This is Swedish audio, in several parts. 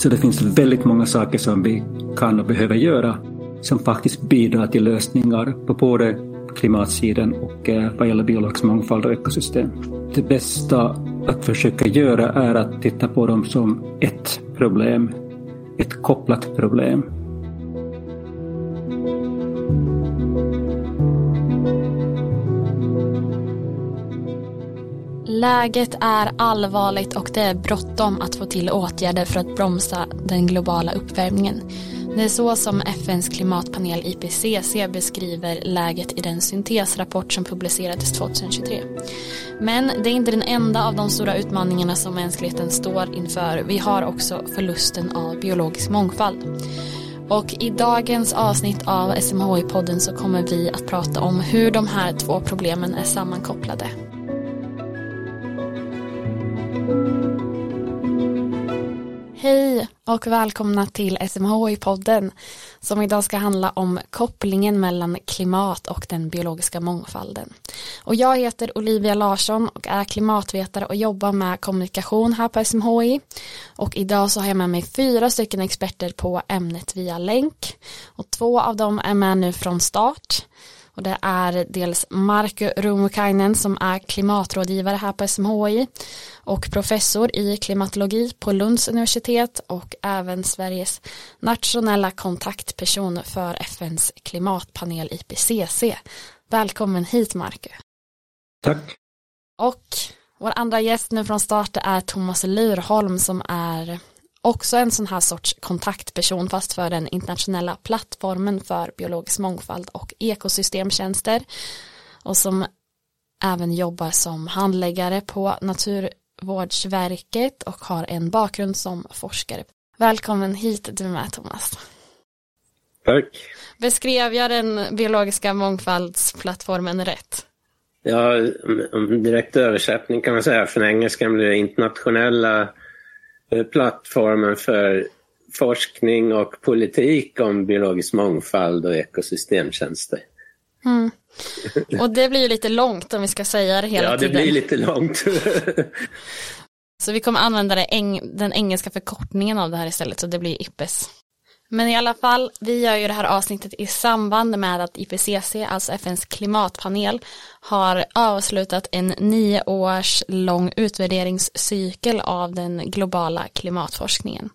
Så det finns väldigt många saker som vi kan och behöver göra som faktiskt bidrar till lösningar på både klimatsidan och eh, vad gäller biologisk mångfald och ekosystem. Det bästa att försöka göra är att titta på dem som ett problem, ett kopplat problem. Läget är allvarligt och det är bråttom att få till åtgärder för att bromsa den globala uppvärmningen. Det är så som FNs klimatpanel IPCC beskriver läget i den syntesrapport som publicerades 2023. Men det är inte den enda av de stora utmaningarna som mänskligheten står inför. Vi har också förlusten av biologisk mångfald. Och i dagens avsnitt av SMHI-podden så kommer vi att prata om hur de här två problemen är sammankopplade. Och välkomna till SMHI-podden som idag ska handla om kopplingen mellan klimat och den biologiska mångfalden. Och jag heter Olivia Larsson och är klimatvetare och jobbar med kommunikation här på SMHI. Och idag så har jag med mig fyra stycken experter på ämnet via länk. Och två av dem är med nu från start. Och det är dels Marko Rummukainen som är klimatrådgivare här på SMHI och professor i klimatologi på Lunds universitet och även Sveriges nationella kontaktperson för FNs klimatpanel IPCC. Välkommen hit Marko. Tack. Och vår andra gäst nu från start är Thomas Lurholm som är också en sån här sorts kontaktperson fast för den internationella plattformen för biologisk mångfald och ekosystemtjänster och som även jobbar som handläggare på Naturvårdsverket och har en bakgrund som forskare. Välkommen hit du med Thomas. Tack. Beskrev jag den biologiska mångfaldsplattformen rätt? Ja, direkt översättning kan man säga. Från engelskan blir det internationella plattformen för forskning och politik om biologisk mångfald och ekosystemtjänster. Mm. Och det blir ju lite långt om vi ska säga det hela tiden. Ja, det blir lite långt. så vi kommer använda den engelska förkortningen av det här istället, så det blir IPES. Men i alla fall, vi gör ju det här avsnittet i samband med att IPCC, alltså FNs klimatpanel, har avslutat en nio års lång utvärderingscykel av den globala klimatforskningen.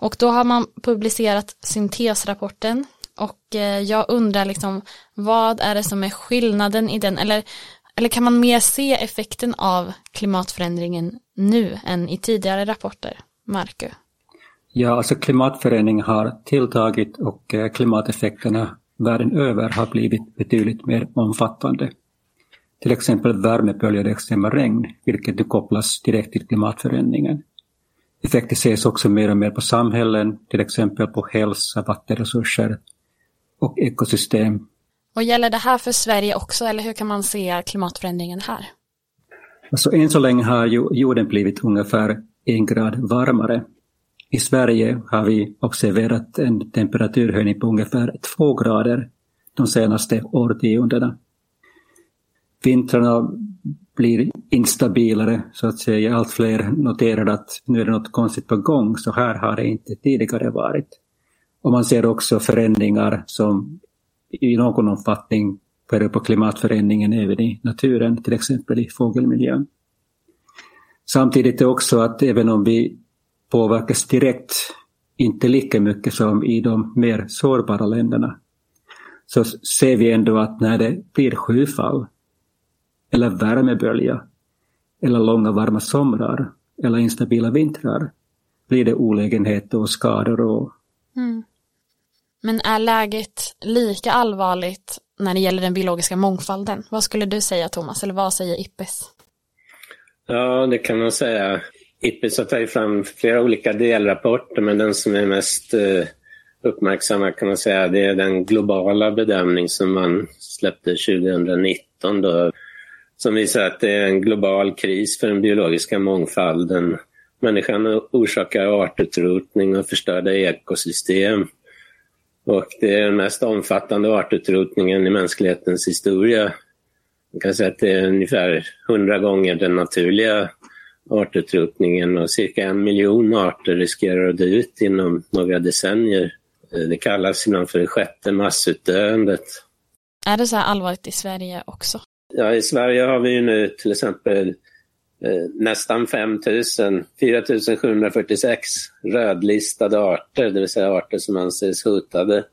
Och då har man publicerat syntesrapporten och eh, jag undrar liksom vad är det som är skillnaden i den eller, eller kan man mer se effekten av klimatförändringen nu än i tidigare rapporter? Marco? Ja, alltså klimatförändringen har tilltagit och eh, klimateffekterna världen över har blivit betydligt mer omfattande. Till exempel värmeböljor och extrema regn, vilket nu kopplas direkt till klimatförändringen. Effekter ses också mer och mer på samhällen, till exempel på hälsa, vattenresurser och ekosystem. Och gäller det här för Sverige också, eller hur kan man se klimatförändringen här? Alltså än så länge har jorden blivit ungefär en grad varmare i Sverige har vi observerat en temperaturhöjning på ungefär två grader de senaste årtiondena. Vintrarna blir instabilare så att säga. Allt fler noterar att nu är det något konstigt på gång, så här har det inte tidigare varit. Och man ser också förändringar som i någon omfattning beror på klimatförändringen även i naturen, till exempel i fågelmiljön. Samtidigt är också att även om vi påverkas direkt inte lika mycket som i de mer sårbara länderna. Så ser vi ändå att när det blir skyfall eller värmebölja eller långa varma somrar eller instabila vintrar blir det olägenheter och skador. Och... Mm. Men är läget lika allvarligt när det gäller den biologiska mångfalden? Vad skulle du säga Thomas, eller vad säger Ippes? Ja, det kan man säga. IPBES har tagit fram flera olika delrapporter men den som är mest eh, uppmärksamma uppmärksammad kan man säga det är den globala bedömning som man släppte 2019 då, som visar att det är en global kris för den biologiska mångfalden. Människan orsakar artutrotning och förstörda ekosystem. Och det är den mest omfattande artutrotningen i mänsklighetens historia. Man kan säga att det är ungefär hundra gånger den naturliga artutrotningen och cirka en miljon arter riskerar att dö ut inom några decennier. Eh, det kallas ibland för det sjätte massutdöendet. Är det så här allvarligt i Sverige också? Ja, i Sverige har vi ju nu till exempel eh, nästan 5000, 4746 rödlistade arter, det vill säga arter som anses hotade.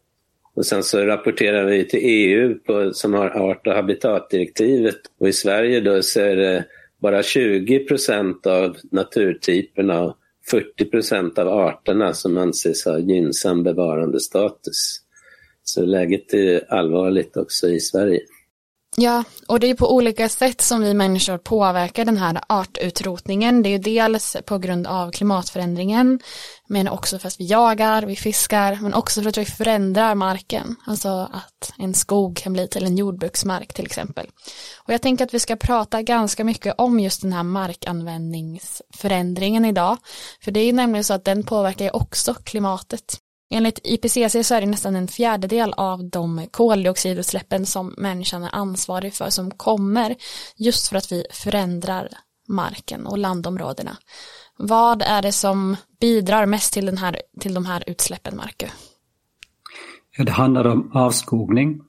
Och sen så rapporterar vi till EU på, som har art och habitatdirektivet och i Sverige då så är det bara 20 procent av naturtyperna och 40 procent av arterna som anses ha gynnsam bevarandestatus. Så läget är allvarligt också i Sverige. Ja, och det är på olika sätt som vi människor påverkar den här artutrotningen. Det är ju dels på grund av klimatförändringen, men också för att vi jagar, vi fiskar, men också för att vi förändrar marken. Alltså att en skog kan bli till en jordbruksmark till exempel. Och jag tänker att vi ska prata ganska mycket om just den här markanvändningsförändringen idag. För det är nämligen så att den påverkar ju också klimatet. Enligt IPCC så är det nästan en fjärdedel av de koldioxidutsläppen som människan är ansvarig för som kommer just för att vi förändrar marken och landområdena. Vad är det som bidrar mest till, den här, till de här utsläppen, Marku? Det handlar om avskogning.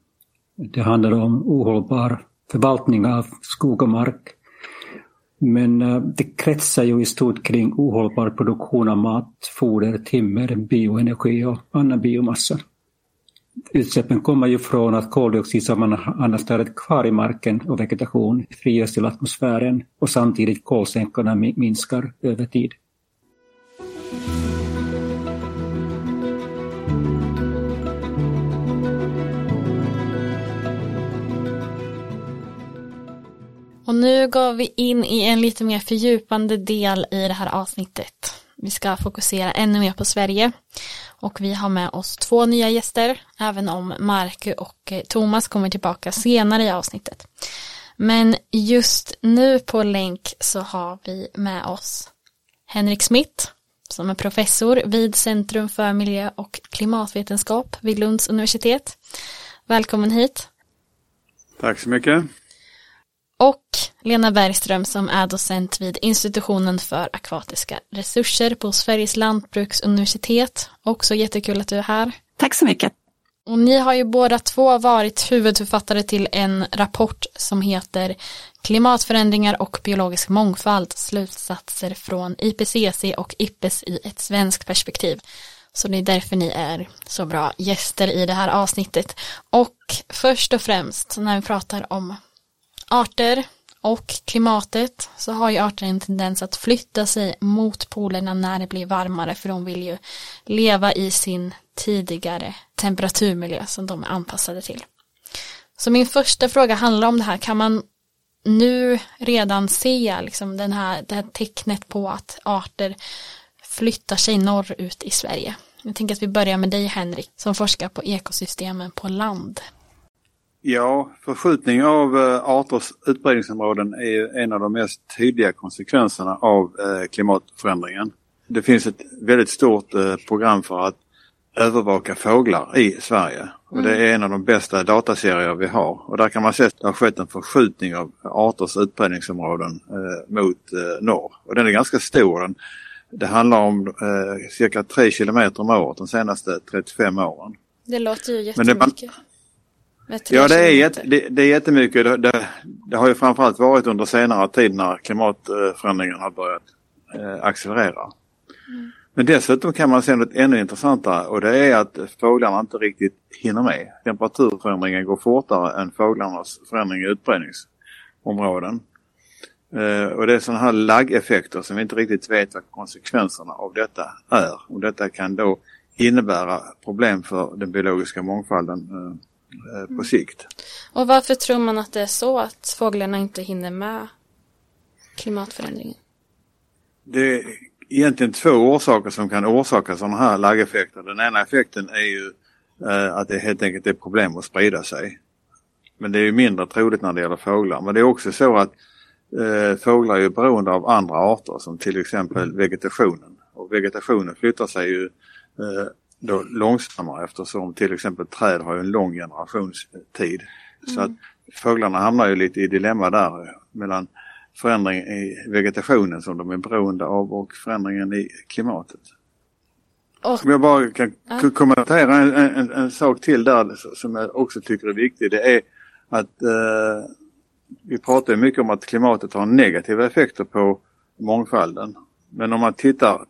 Det handlar om ohållbar förvaltning av skog och mark. Men eh, det kretsar ju i stort kring ohållbar produktion av mat, foder, timmer, bioenergi och annan biomassa. Utsläppen kommer ju från att koldioxid som man annars tar kvar i marken och vegetation frigörs till atmosfären och samtidigt kolsänkorna minskar över tid. Och nu går vi in i en lite mer fördjupande del i det här avsnittet. Vi ska fokusera ännu mer på Sverige. Och vi har med oss två nya gäster, även om Marku och Thomas kommer tillbaka senare i avsnittet. Men just nu på länk så har vi med oss Henrik Smith som är professor vid Centrum för miljö och klimatvetenskap vid Lunds universitet. Välkommen hit. Tack så mycket och Lena Bergström som är docent vid institutionen för akvatiska resurser på Sveriges lantbruksuniversitet. Också jättekul att du är här. Tack så mycket. Och ni har ju båda två varit huvudförfattare till en rapport som heter Klimatförändringar och biologisk mångfald, slutsatser från IPCC och IPES i ett svenskt perspektiv. Så det är därför ni är så bra gäster i det här avsnittet. Och först och främst när vi pratar om arter och klimatet så har ju arter en tendens att flytta sig mot polerna när det blir varmare för de vill ju leva i sin tidigare temperaturmiljö som de är anpassade till. Så min första fråga handlar om det här, kan man nu redan se liksom den här, det här tecknet på att arter flyttar sig norrut i Sverige? Jag tänker att vi börjar med dig Henrik som forskar på ekosystemen på land. Ja, förskjutning av eh, arters utbredningsområden är en av de mest tydliga konsekvenserna av eh, klimatförändringen. Det finns ett väldigt stort eh, program för att övervaka fåglar i Sverige. Och det är en av de bästa dataserier vi har. Och där kan man se att det har skett en förskjutning av arters utbredningsområden mot norr. Och den är ganska stor. Det handlar om cirka 3 kilometer om året de senaste 35 åren. Det låter ju jättemycket. Ja, det är, jätte, det, det är jättemycket. Det, det, det, har ju framförallt varit under senare tid när klimatförändringen har börjat eh, accelerera. Mm. Men dessutom kan man se något ännu intressantare och det är att fåglarna inte riktigt hinner med. Temperaturförändringen går fortare än fåglarnas förändring i utbredningsområden. Eh, och det är sådana här laggeffekter som vi inte riktigt vet vad konsekvenserna av detta är. Och detta kan då innebära problem för den biologiska mångfalden eh, Eh, på sikt. Och varför tror man att det är så att fåglarna inte hinner med klimatförändringen? Det är egentligen två orsaker som kan orsaka sådana här laggeffekter. Den ena effekten är ju eh, att det helt enkelt är problem att sprida sig. Men det är ju mindre troligt när det gäller fåglar. Men det är också så att eh, fåglar är beroende av andra arter som till exempel vegetationen. Och vegetationen flyttar sig ju eh, då långsammare eftersom till exempel träd har en lång generationstid. Mm. Så att fåglarna hamnar ju lite i dilemma där mellan förändring i vegetationen som de är beroende av och förändringen i klimatet. Och, Om jag bara kan ja. kommentera en, en, en, sak till där som jag också tycker är viktig. Det är att eh, vi pratar mycket om att klimatet har negativa effekter på mångfalden. Men om man tittar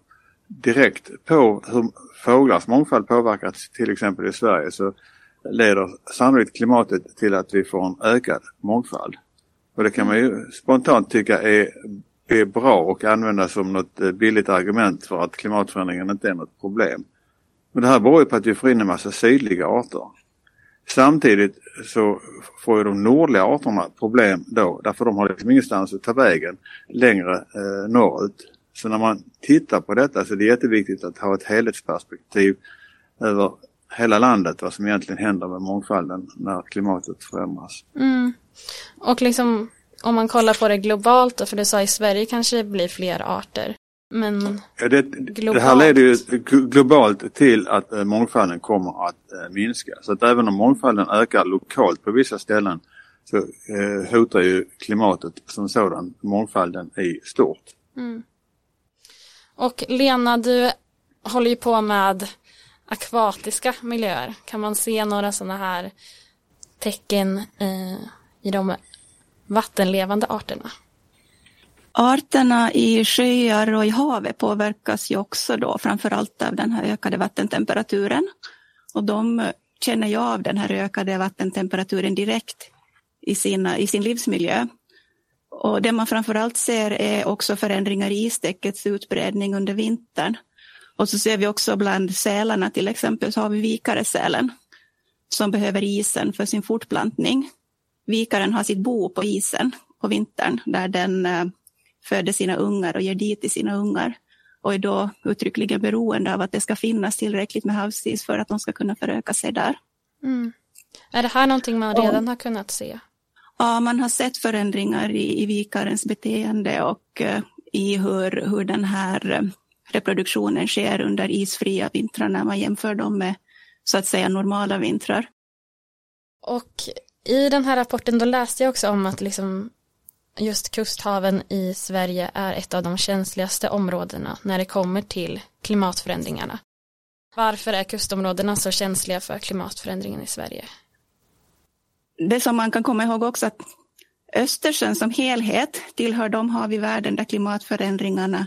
direkt på hur fåglars mångfald påverkas till exempel i Sverige så leder sannolikt klimatet till att vi får en ökad mångfald. Och det kan man ju spontant tycka är, är bra och använda som något eh, billigt argument för att klimatförändringen inte är något problem. Men det här beror ju på att vi får in en massa sydliga arter. Samtidigt så får ju de nordliga arterna problem då därför de har liksom ingenstans att ta vägen längre eh, norrut. Så när man tittar på detta så är det jätteviktigt att ha ett helhetsperspektiv över hela landet vad som egentligen händer med mångfalden när klimatet förändras. Mm. Och liksom om man kollar på det globalt då, för du sa i Sverige kanske det blir fler arter. Men ja, det, det, här leder ju globalt till att eh, mångfalden kommer att eh, minska. Så att även om mångfalden ökar lokalt på vissa ställen så eh, hotar ju klimatet som sådan mångfalden i stort. Mm. Och Lena, du håller ju på med akvatiska miljöer. Kan man se några sådana här tecken eh, i de vattenlevande arterna? Arterna i sjöar och i havet påverkas ju också då framförallt av den här ökade vattentemperaturen. Och de känner ju av den här ökade vattentemperaturen direkt i, sina, i sin livsmiljö. Och det man framförallt ser är också förändringar i istäckets utbredning under vintern. Och så ser vi också bland sälarna till exempel så har vi vikaresälen som behöver isen för sin fortplantning. Vikaren har sitt bo på isen på vintern där den eh, föder sina ungar och ger dit till sina ungar och är då uttryckligen beroende av att det ska finnas tillräckligt med havsis för att de ska kunna föröka sig där. Mm. Är det här någonting man redan har kunnat se? Ja, man har sett förändringar i, i vikarens beteende och eh, i hur, hur den här eh, reproduktionen sker under isfria vintrar när man jämför dem med så att säga normala vintrar. Och i den här rapporten då läste jag också om att liksom just kusthaven i Sverige är ett av de känsligaste områdena när det kommer till klimatförändringarna. Varför är kustområdena så känsliga för klimatförändringen i Sverige? Det som man kan komma ihåg också att Östersjön som helhet tillhör de hav i världen där klimatförändringarna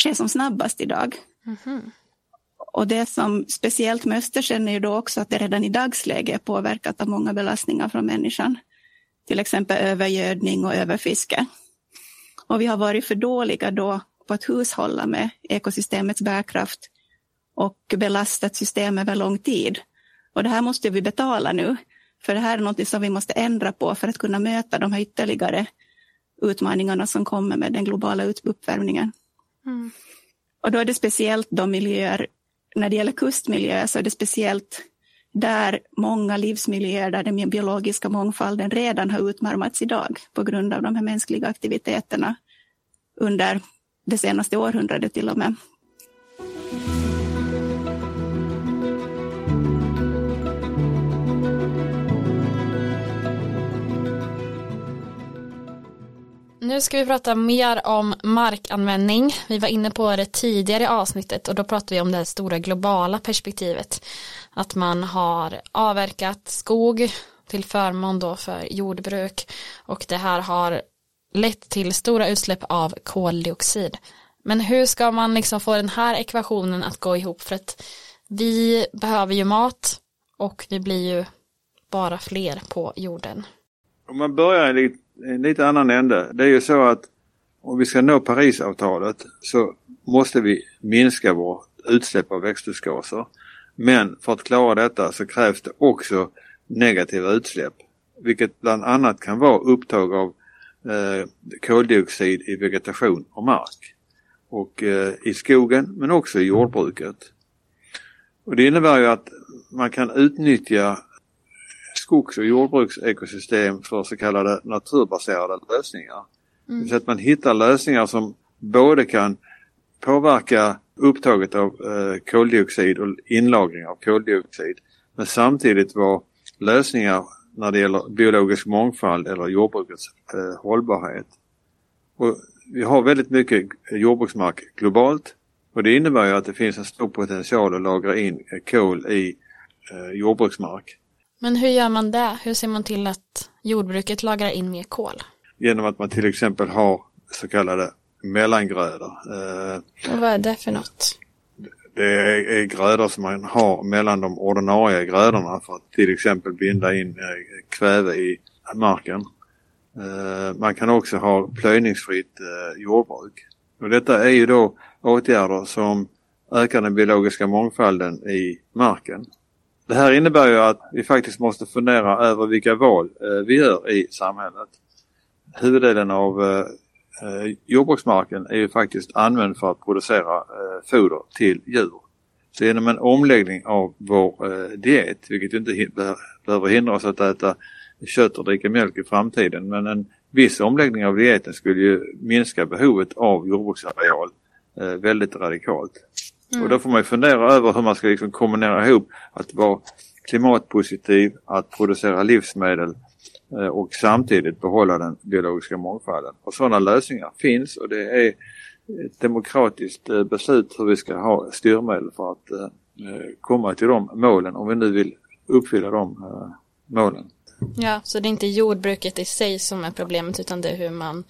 sker som snabbast idag. Mm. Och det som speciellt med Östersjön är ju då också att det redan i dagsläge är påverkat av många belastningar från människan till exempel övergödning och överfiske. Och vi har varit för dåliga då på att hushålla med ekosystemets bärkraft och belastat system över lång tid. Och det här måste vi betala nu, för det här är något som vi måste ändra på för att kunna möta de här ytterligare utmaningarna som kommer med den globala uppvärmningen. Mm. Och då är det speciellt de miljöer, när det gäller kustmiljöer så är det speciellt där många livsmiljöer där den biologiska mångfalden redan har utmarmats idag på grund av de här mänskliga aktiviteterna under det senaste århundradet till och med. Nu ska vi prata mer om markanvändning. Vi var inne på det tidigare i avsnittet och då pratade vi om det stora globala perspektivet. Att man har avverkat skog till förmån då för jordbruk och det här har lett till stora utsläpp av koldioxid. Men hur ska man liksom få den här ekvationen att gå ihop för att vi behöver ju mat och vi blir ju bara fler på jorden. Om man börjar i en lite annan ände. Det är ju så att om vi ska nå Parisavtalet så måste vi minska vårt utsläpp av växthusgaser. Men för att klara detta så krävs det också negativa utsläpp. Vilket bland annat kan vara upptag av eh, koldioxid i vegetation och mark. Och eh, i skogen men också i jordbruket. Och det innebär ju att man kan utnyttja skogs och jordbruksekosystem för så kallade naturbaserade lösningar. Mm. Så att man hittar lösningar som både kan påverka upptaget av eh, koldioxid och inlagring av koldioxid men samtidigt vara lösningar när det gäller biologisk mångfald eller jordbrukets eh, hållbarhet. Och vi har väldigt mycket jordbruksmark globalt och det innebär ju att det finns en stor potential att lagra in eh, kol i eh, jordbruksmark. Men hur gör man det? Hur ser man till att jordbruket lagrar in mer kol? Genom att man till exempel har så kallade mellangrödor. Eh, och vad är det för något? Det är, är grödor som man har mellan de ordinarie grödorna för att till exempel binda in eh, kväve i marken. Eh, man kan också ha plöjningsfritt jordbruk. Och detta är ju då åtgärder som ökar den biologiska mångfalden i marken. Det här innebär ju att vi faktiskt måste fundera över vilka val eh, vi gör i samhället. Huvuddelen av eh, eh, jordbruksmarken är ju faktiskt använd för att producera foder till djur. Så genom en omläggning av vår diet, vilket inte behöver hindra oss att äta kött och dricka mjölk i framtiden. Men en viss omläggning av dieten skulle ju minska behovet av jordbruksareal väldigt radikalt. Mm. Och då får man ju fundera över hur man ska liksom kombinera ihop att vara klimatpositiv, att producera livsmedel eh, och samtidigt behålla den biologiska mångfalden. Och sådana lösningar finns och det är ett demokratiskt eh, beslut hur vi ska ha styrmedel för att eh, komma till de målen om vi nu vill uppfylla de målen. Ja, så det är inte jordbruket i sig som är problemet utan det är hur man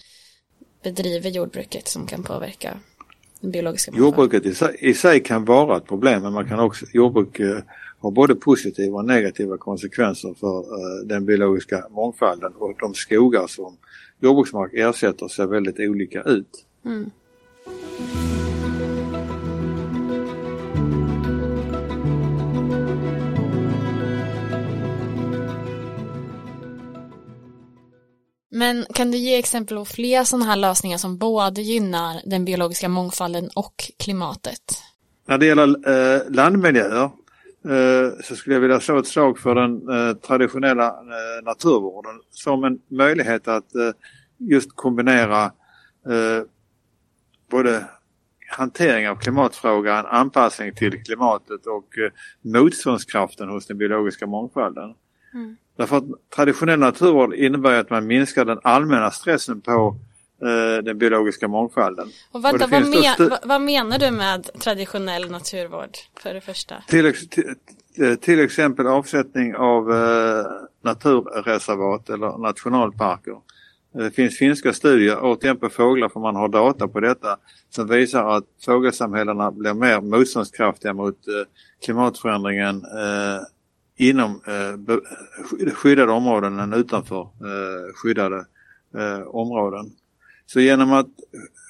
bedriver jordbruket som kan påverka den biologiska. Jordbruket i sig, i sig, kan vara ett problem men man kan också, jordbruk eh, har både positiva och negativa konsekvenser för eh, den biologiska mångfalden och de skogar som jordbruksmark ersätter ser väldigt olika ut. Mm. Men kan du ge exempel på fler sådana här lösningar som både gynnar den biologiska mångfalden och klimatet? När det gäller eh, landmiljöer eh, så skulle jag vilja slå ett slag för den eh, traditionella eh, naturvården som en möjlighet att eh, just kombinera eh, både hantering av klimatfrågan, anpassning till klimatet och motståndskraften hos den biologiska mångfalden. Mm. Därför att traditionell naturvård innebär att man minskar den allmänna stressen på eh, den biologiska mångfalden. Och vänta, och vad, men, vad, menar du med traditionell naturvård för det första? Till, till, eh, till exempel avsättning av eh, naturreservat eller nationalparker. Det finns finska studier, återigen på fåglar för man har data på detta, som visar att fågelsamhällena blir mer motståndskraftiga mot eh, klimatförändringen eh, inom eh, skyddade områden än utanför eh, skyddade eh, områden. Så genom att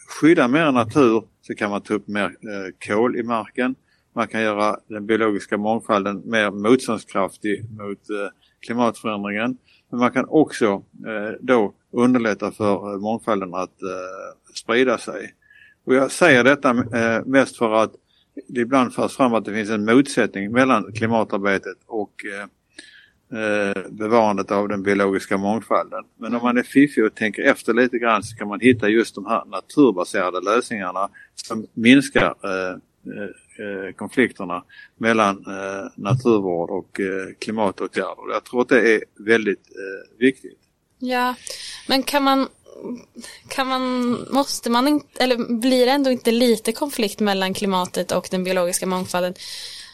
skydda mer natur så kan man ta upp mer eh, kol i marken. Man kan göra den biologiska mångfalden mer motståndskraftig mot eh, klimatförändringen. Men man kan också eh, då underlätta för eh, mångfalden att eh, sprida sig. Och jag säger detta eh, mest för att det ibland förs fram att det finns en motsättning mellan klimatarbetet och eh, eh, bevarandet av den biologiska mångfalden. Men om man är fiffig och tänker efter lite grann så kan man hitta just de här naturbaserade lösningarna som minskar eh, eh, konflikterna mellan eh, naturvård och eh, klimatåtgärder. Jag tror att det är väldigt viktigt. Ja, men kan man kan man, måste man inte, eller blir det ändå inte lite konflikt mellan klimatet och den biologiska mångfalden?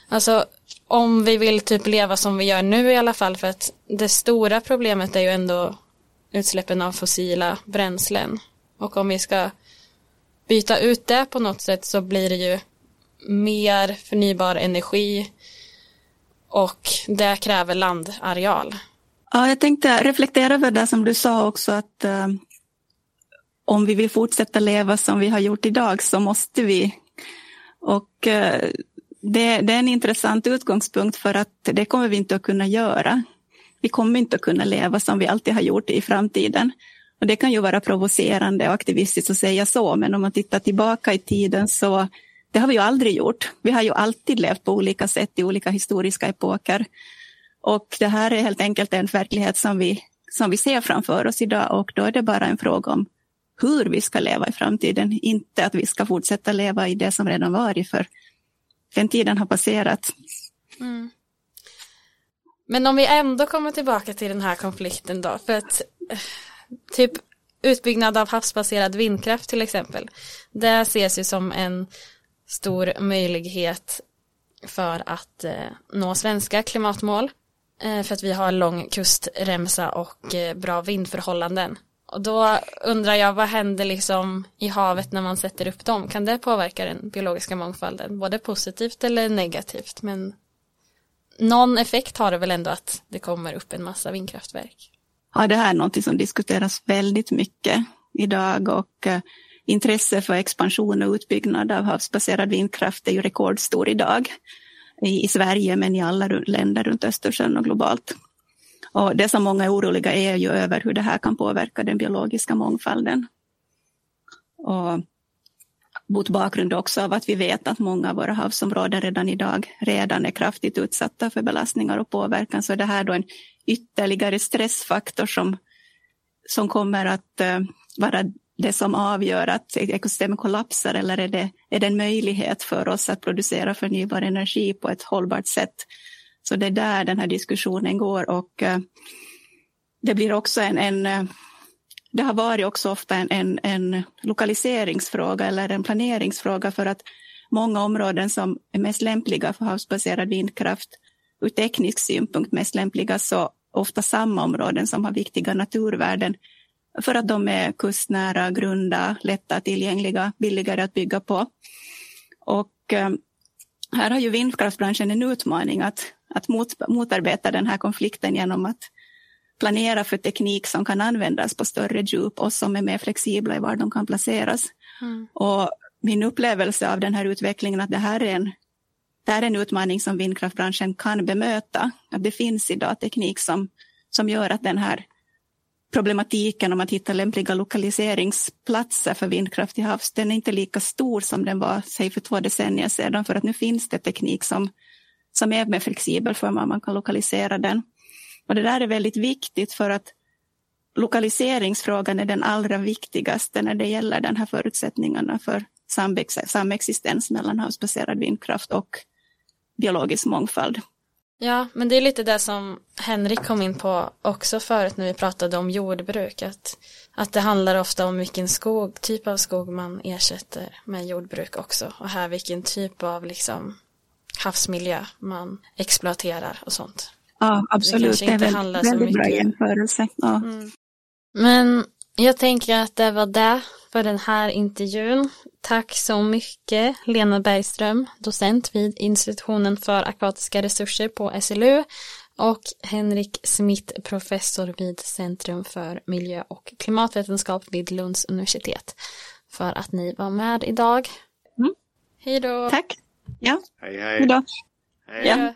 Alltså om vi vill typ leva som vi gör nu i alla fall för att det stora problemet är ju ändå utsläppen av fossila bränslen och om vi ska byta ut det på något sätt så blir det ju mer förnybar energi och det kräver landareal. Ja, jag tänkte reflektera över det som du sa också att eh, om vi vill fortsätta leva som vi har gjort idag så måste vi. Och eh, det, det, är en intressant utgångspunkt för att det kommer vi inte att kunna göra. Vi kommer inte att kunna leva som vi alltid har gjort i framtiden. Och det kan ju vara provocerande och aktivistiskt att säga så, men om man tittar tillbaka i tiden så det har vi ju aldrig gjort. Vi har ju alltid levt på olika sätt i olika historiska epoker. Och det här är helt enkelt en verklighet som vi, som vi ser framför oss idag och då är det bara en fråga om hur vi ska leva i framtiden, inte att vi ska fortsätta leva i det som redan varit, för den tiden har passerat. Mm. Men om vi ändå kommer tillbaka till den här konflikten då, för att eh, typ utbyggnad av havsbaserad vindkraft till exempel. Det ses ju som en stor möjlighet för att eh, nå svenska klimatmål. Eh, för att vi har lång kustremsa och eh, bra vindförhållanden. Och då undrar jag vad händer liksom i havet när man sätter upp dem? Kan det påverka den biologiska mångfalden? Både positivt eller negativt? Men någon effekt har det väl ändå att det kommer upp en massa vindkraftverk? Ja, det här är någonting som diskuteras väldigt mycket idag och eh, intresse för expansion och utbyggnad av havsbaserad vindkraft är ju rekordstor idag i Sverige men i alla länder runt Östersjön och globalt. Och det som många är oroliga är ju över hur det här kan påverka den biologiska mångfalden. Och mot bakgrund också av att vi vet att många av våra havsområden redan idag redan är kraftigt utsatta för belastningar och påverkan så är det här då en ytterligare stressfaktor som, som kommer att eh, vara det som avgör att ekosystemet kollapsar eller är det, är det en möjlighet för oss att producera förnybar energi på ett hållbart sätt? Så det är där den här diskussionen går och eh, det blir också en, en eh, det har varit också ofta en, en, en, lokaliseringsfråga eller en planeringsfråga för att många områden som är mest lämpliga för havsbaserad vindkraft ur teknisk synpunkt mest lämpliga så ofta samma områden som har viktiga naturvärden för att de är kustnära, grunda, lätta tillgängliga, billigare att bygga på. Och eh, här har ju vindkraftbranschen en utmaning att, att mot, motarbeta den här konflikten genom att planera för teknik som kan användas på större djup och som är mer flexibla i var de kan placeras. Mm. Och min upplevelse av den här utvecklingen att det här är en, det här är en utmaning som vindkraftbranschen kan bemöta. Att det finns idag teknik som, som gör att den här problematiken om att hitta lämpliga lokaliseringsplatser för vindkraft i havs, den är inte lika stor som den var säg för två decennier sedan, för att nu finns det teknik som, som är mer flexibel för hur man kan lokalisera den. Och det där är väldigt viktigt för att lokaliseringsfrågan är den allra viktigaste när det gäller den här förutsättningarna för samexistens mellan havsbaserad vindkraft och biologisk mångfald. Ja, men det är lite det som Henrik kom in på också förut när vi pratade om jordbruk. Att, att det handlar ofta om vilken skog, typ av skog man ersätter med jordbruk också. Och här vilken typ av liksom havsmiljö man exploaterar och sånt. Ja, absolut. Det, det är väldigt, väldigt bra jämförelse. Ja. Mm. Men jag tänker att det var det för den här intervjun. Tack så mycket Lena Bergström, docent vid institutionen för akvatiska resurser på SLU och Henrik Smith, professor vid Centrum för miljö och klimatvetenskap vid Lunds universitet för att ni var med idag. Mm. Hej då! Tack! Ja, hej hej! Hej då! Hej. Ja.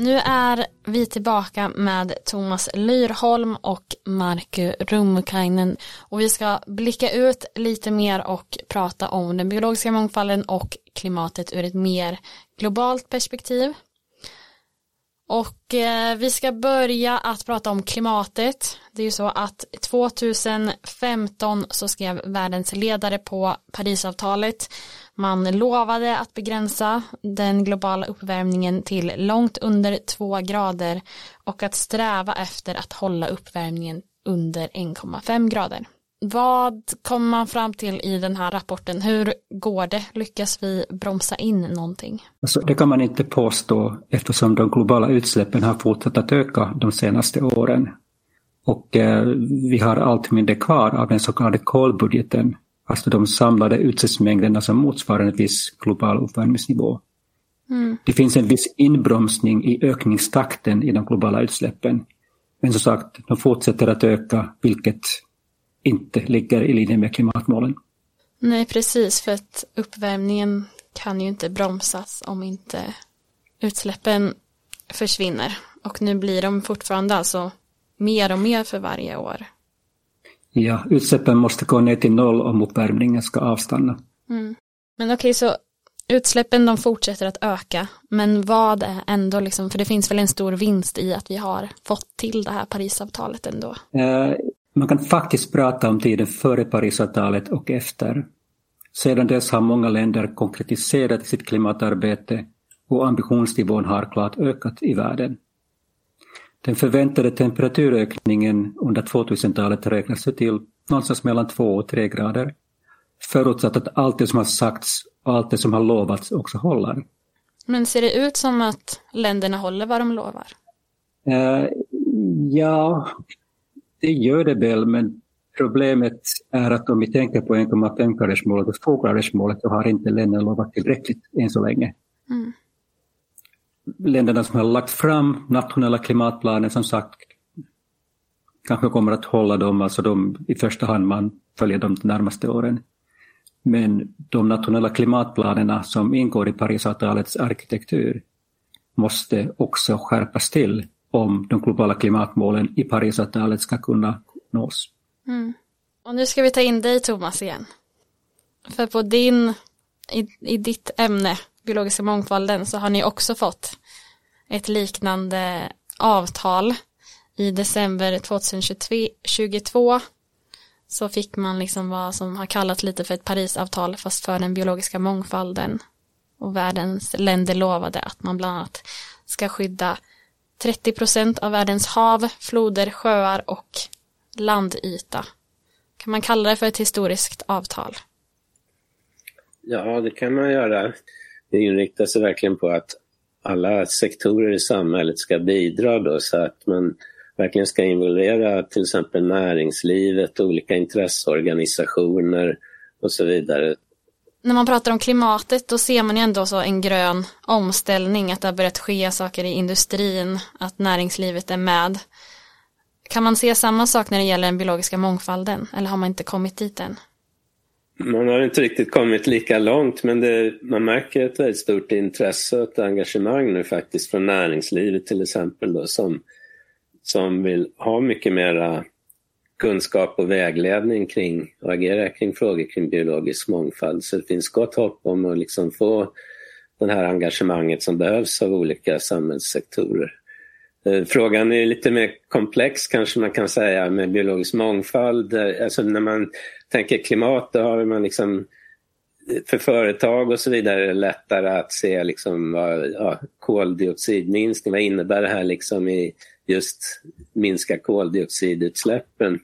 Nu är vi tillbaka med Thomas Lyrholm och Marku Rummukainen och vi ska blicka ut lite mer och prata om den biologiska mångfalden och klimatet ur ett mer globalt perspektiv. Och eh, vi ska börja att prata om klimatet. Det är ju så att 2015 så skrev världens ledare på Parisavtalet man lovade att begränsa den globala uppvärmningen till långt under två grader och att sträva efter att hålla uppvärmningen under 1,5 grader. Vad kommer man fram till i den här rapporten? Hur går det? Lyckas vi bromsa in någonting? Alltså, det kan man inte påstå eftersom de globala utsläppen har fortsatt att öka de senaste åren. Och eh, vi har allt mindre kvar av den så kallade kolbudgeten alltså de samlade utsläppsmängderna som motsvarar en viss global uppvärmningsnivå. Mm. Det finns en viss inbromsning i ökningstakten i de globala utsläppen. Men som sagt, de fortsätter att öka, vilket inte ligger i linje med klimatmålen. Nej, precis, för att uppvärmningen kan ju inte bromsas om inte utsläppen försvinner. Och nu blir de fortfarande alltså mer och mer för varje år. Ja, utsläppen måste gå ner till noll om uppvärmningen ska avstanna. Mm. Men okej, så utsläppen de fortsätter att öka, men vad är ändå liksom, för det finns väl en stor vinst i att vi har fått till det här Parisavtalet ändå? Eh, man kan faktiskt prata om tiden före Parisavtalet och efter. Sedan dess har många länder konkretiserat sitt klimatarbete och ambitionsnivån har klart ökat i världen. Den förväntade temperaturökningen under 2000-talet räknas till någonstans mellan 2 och 3 grader, förutsatt att allt det som har sagts och allt det som har lovats också håller. Men ser det ut som att länderna håller vad de lovar? Uh, ja, det gör det väl, men problemet är att om vi tänker på 1,5-gradersmålet och 2-gradersmålet så har inte länderna lovat tillräckligt än så länge. Mm. Länderna som har lagt fram nationella klimatplaner som sagt kanske kommer att hålla dem, alltså de i första hand man följer de närmaste åren. Men de nationella klimatplanerna som ingår i Parisavtalets arkitektur måste också skärpas till om de globala klimatmålen i Parisavtalet ska kunna nås. Mm. Och nu ska vi ta in dig Thomas igen. För på din, i, i ditt ämne, biologiska mångfalden, så har ni också fått ett liknande avtal i december 2022 så fick man liksom vad som har kallats lite för ett Parisavtal fast för den biologiska mångfalden. Och världens länder lovade att man bland annat ska skydda 30 procent av världens hav, floder, sjöar och landyta. Kan man kalla det för ett historiskt avtal? Ja, det kan man göra. Det inriktar sig verkligen på att alla sektorer i samhället ska bidra då så att man verkligen ska involvera till exempel näringslivet, olika intresseorganisationer och så vidare. När man pratar om klimatet då ser man ju ändå så en grön omställning, att det har börjat ske saker i industrin, att näringslivet är med. Kan man se samma sak när det gäller den biologiska mångfalden eller har man inte kommit dit än? Man har inte riktigt kommit lika långt men det, man märker ett väldigt stort intresse och ett engagemang nu faktiskt från näringslivet till exempel då, som som vill ha mycket mera kunskap och vägledning kring och agera kring frågor kring biologisk mångfald. Så det finns gott hopp om att liksom få det här engagemanget som behövs av olika samhällssektorer. Eh, frågan är lite mer komplex kanske man kan säga med biologisk mångfald. Eh, alltså när man tänker klimat då har man liksom eh, för företag och så vidare lättare att se liksom vad, ja, koldioxidminskning, vad innebär det här liksom i just minska koldioxidutsläppen.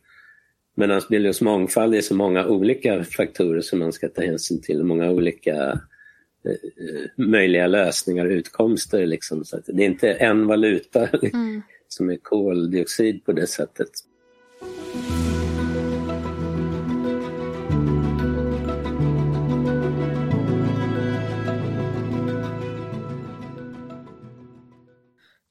Medan biologisk mångfald är så många olika faktorer som man ska ta hänsyn till, många olika eh möjliga lösningar och utkomster. Liksom. Så det är inte en valuta mm. som är koldioxid på det sättet.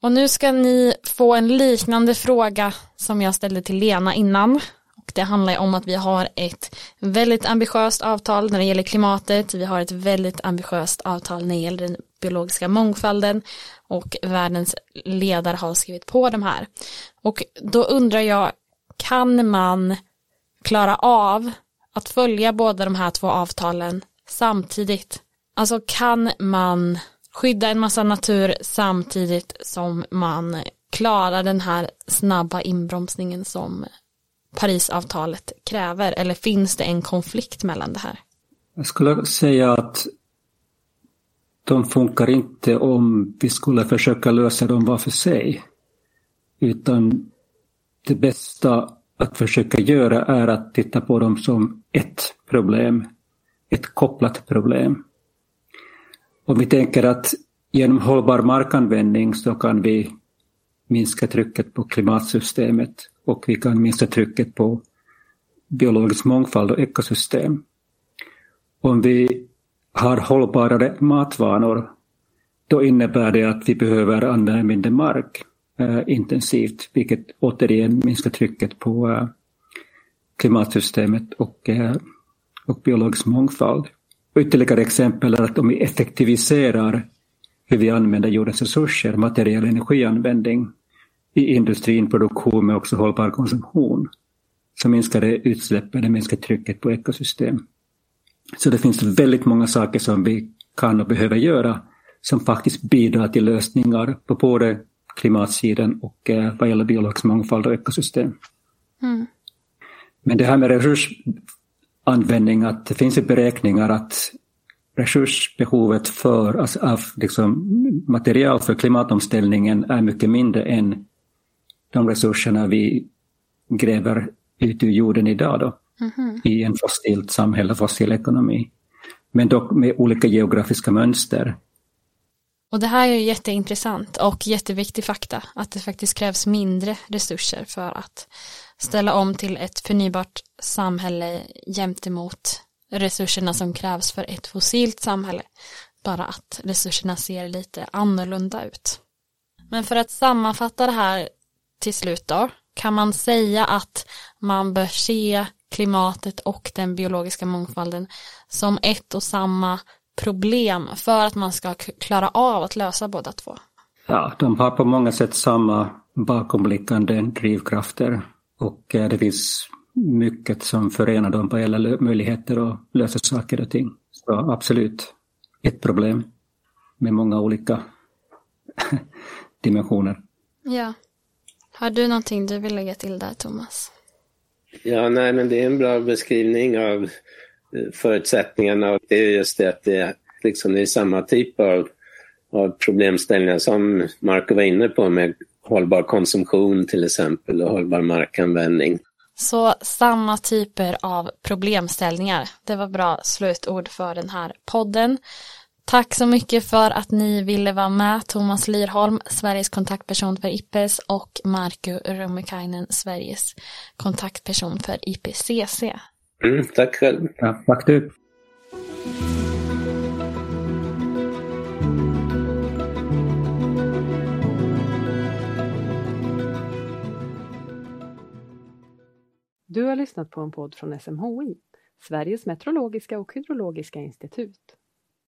Och nu ska ni få en liknande fråga som jag ställde till Lena innan. Och det handlar om att vi har ett väldigt ambitiöst avtal när det gäller klimatet. Vi har ett väldigt ambitiöst avtal när det gäller den biologiska mångfalden. Och världens ledare har skrivit på de här. Och då undrar jag, kan man klara av att följa båda de här två avtalen samtidigt? Alltså kan man skydda en massa natur samtidigt som man klarar den här snabba inbromsningen som Parisavtalet kräver eller finns det en konflikt mellan det här? Jag skulle säga att de funkar inte om vi skulle försöka lösa dem var för sig. Utan det bästa att försöka göra är att titta på dem som ett problem, ett kopplat problem. Om vi tänker att genom hållbar markanvändning så kan vi minska trycket på klimatsystemet och vi kan minska trycket på biologisk mångfald och ekosystem. Om vi har hållbarare matvanor då innebär det att vi behöver använda mindre mark eh, intensivt, vilket återigen minskar trycket på eh, klimatsystemet och, eh, och biologisk mångfald. Ytterligare exempel är att om vi effektiviserar hur vi använder jordens resurser, materiell energianvändning i industrin, produktion men också hållbar konsumtion, så minskar det utsläppen, det minskar trycket på ekosystem. Så det finns väldigt många saker som vi kan och behöver göra som faktiskt bidrar till lösningar på både klimatsidan och eh, vad gäller biologisk mångfald och ekosystem. Mm. Men det här med resurs, användning att det finns ju beräkningar att resursbehovet för, alltså av liksom, material för klimatomställningen är mycket mindre än de resurserna vi gräver ut ur jorden idag då, mm -hmm. i en fossilt samhälle, fossil ekonomi. Men dock med olika geografiska mönster. Och det här är ju jätteintressant och jätteviktig fakta, att det faktiskt krävs mindre resurser för att ställa om till ett förnybart samhälle jämt emot resurserna som krävs för ett fossilt samhälle. Bara att resurserna ser lite annorlunda ut. Men för att sammanfatta det här till slut då, kan man säga att man bör se klimatet och den biologiska mångfalden som ett och samma problem för att man ska klara av att lösa båda två? Ja, de har på många sätt samma bakomliggande drivkrafter och eh, det finns mycket som förenar dem vad gäller möjligheter att lösa saker och ting. Så absolut ett problem med många olika dimensioner. Ja. Har du någonting du vill lägga till där, Thomas? Ja, nej, men det är en bra beskrivning av eh, förutsättningarna. Det är just det att det liksom, det är samma typ av, av problemställningar som Marco var inne på med hållbar konsumtion till exempel och hållbar markanvändning. Så samma typer av problemställningar. Det var bra slutord för den här podden. Tack så mycket för att ni ville vara med. Thomas Lyrholm, Sveriges kontaktperson för IPES och Marko Rumikainen, Sveriges kontaktperson för IPCC. Mm, tack själv. Ja, tack du. Du har lyssnat på en podd från SMHI, Sveriges meteorologiska och hydrologiska institut.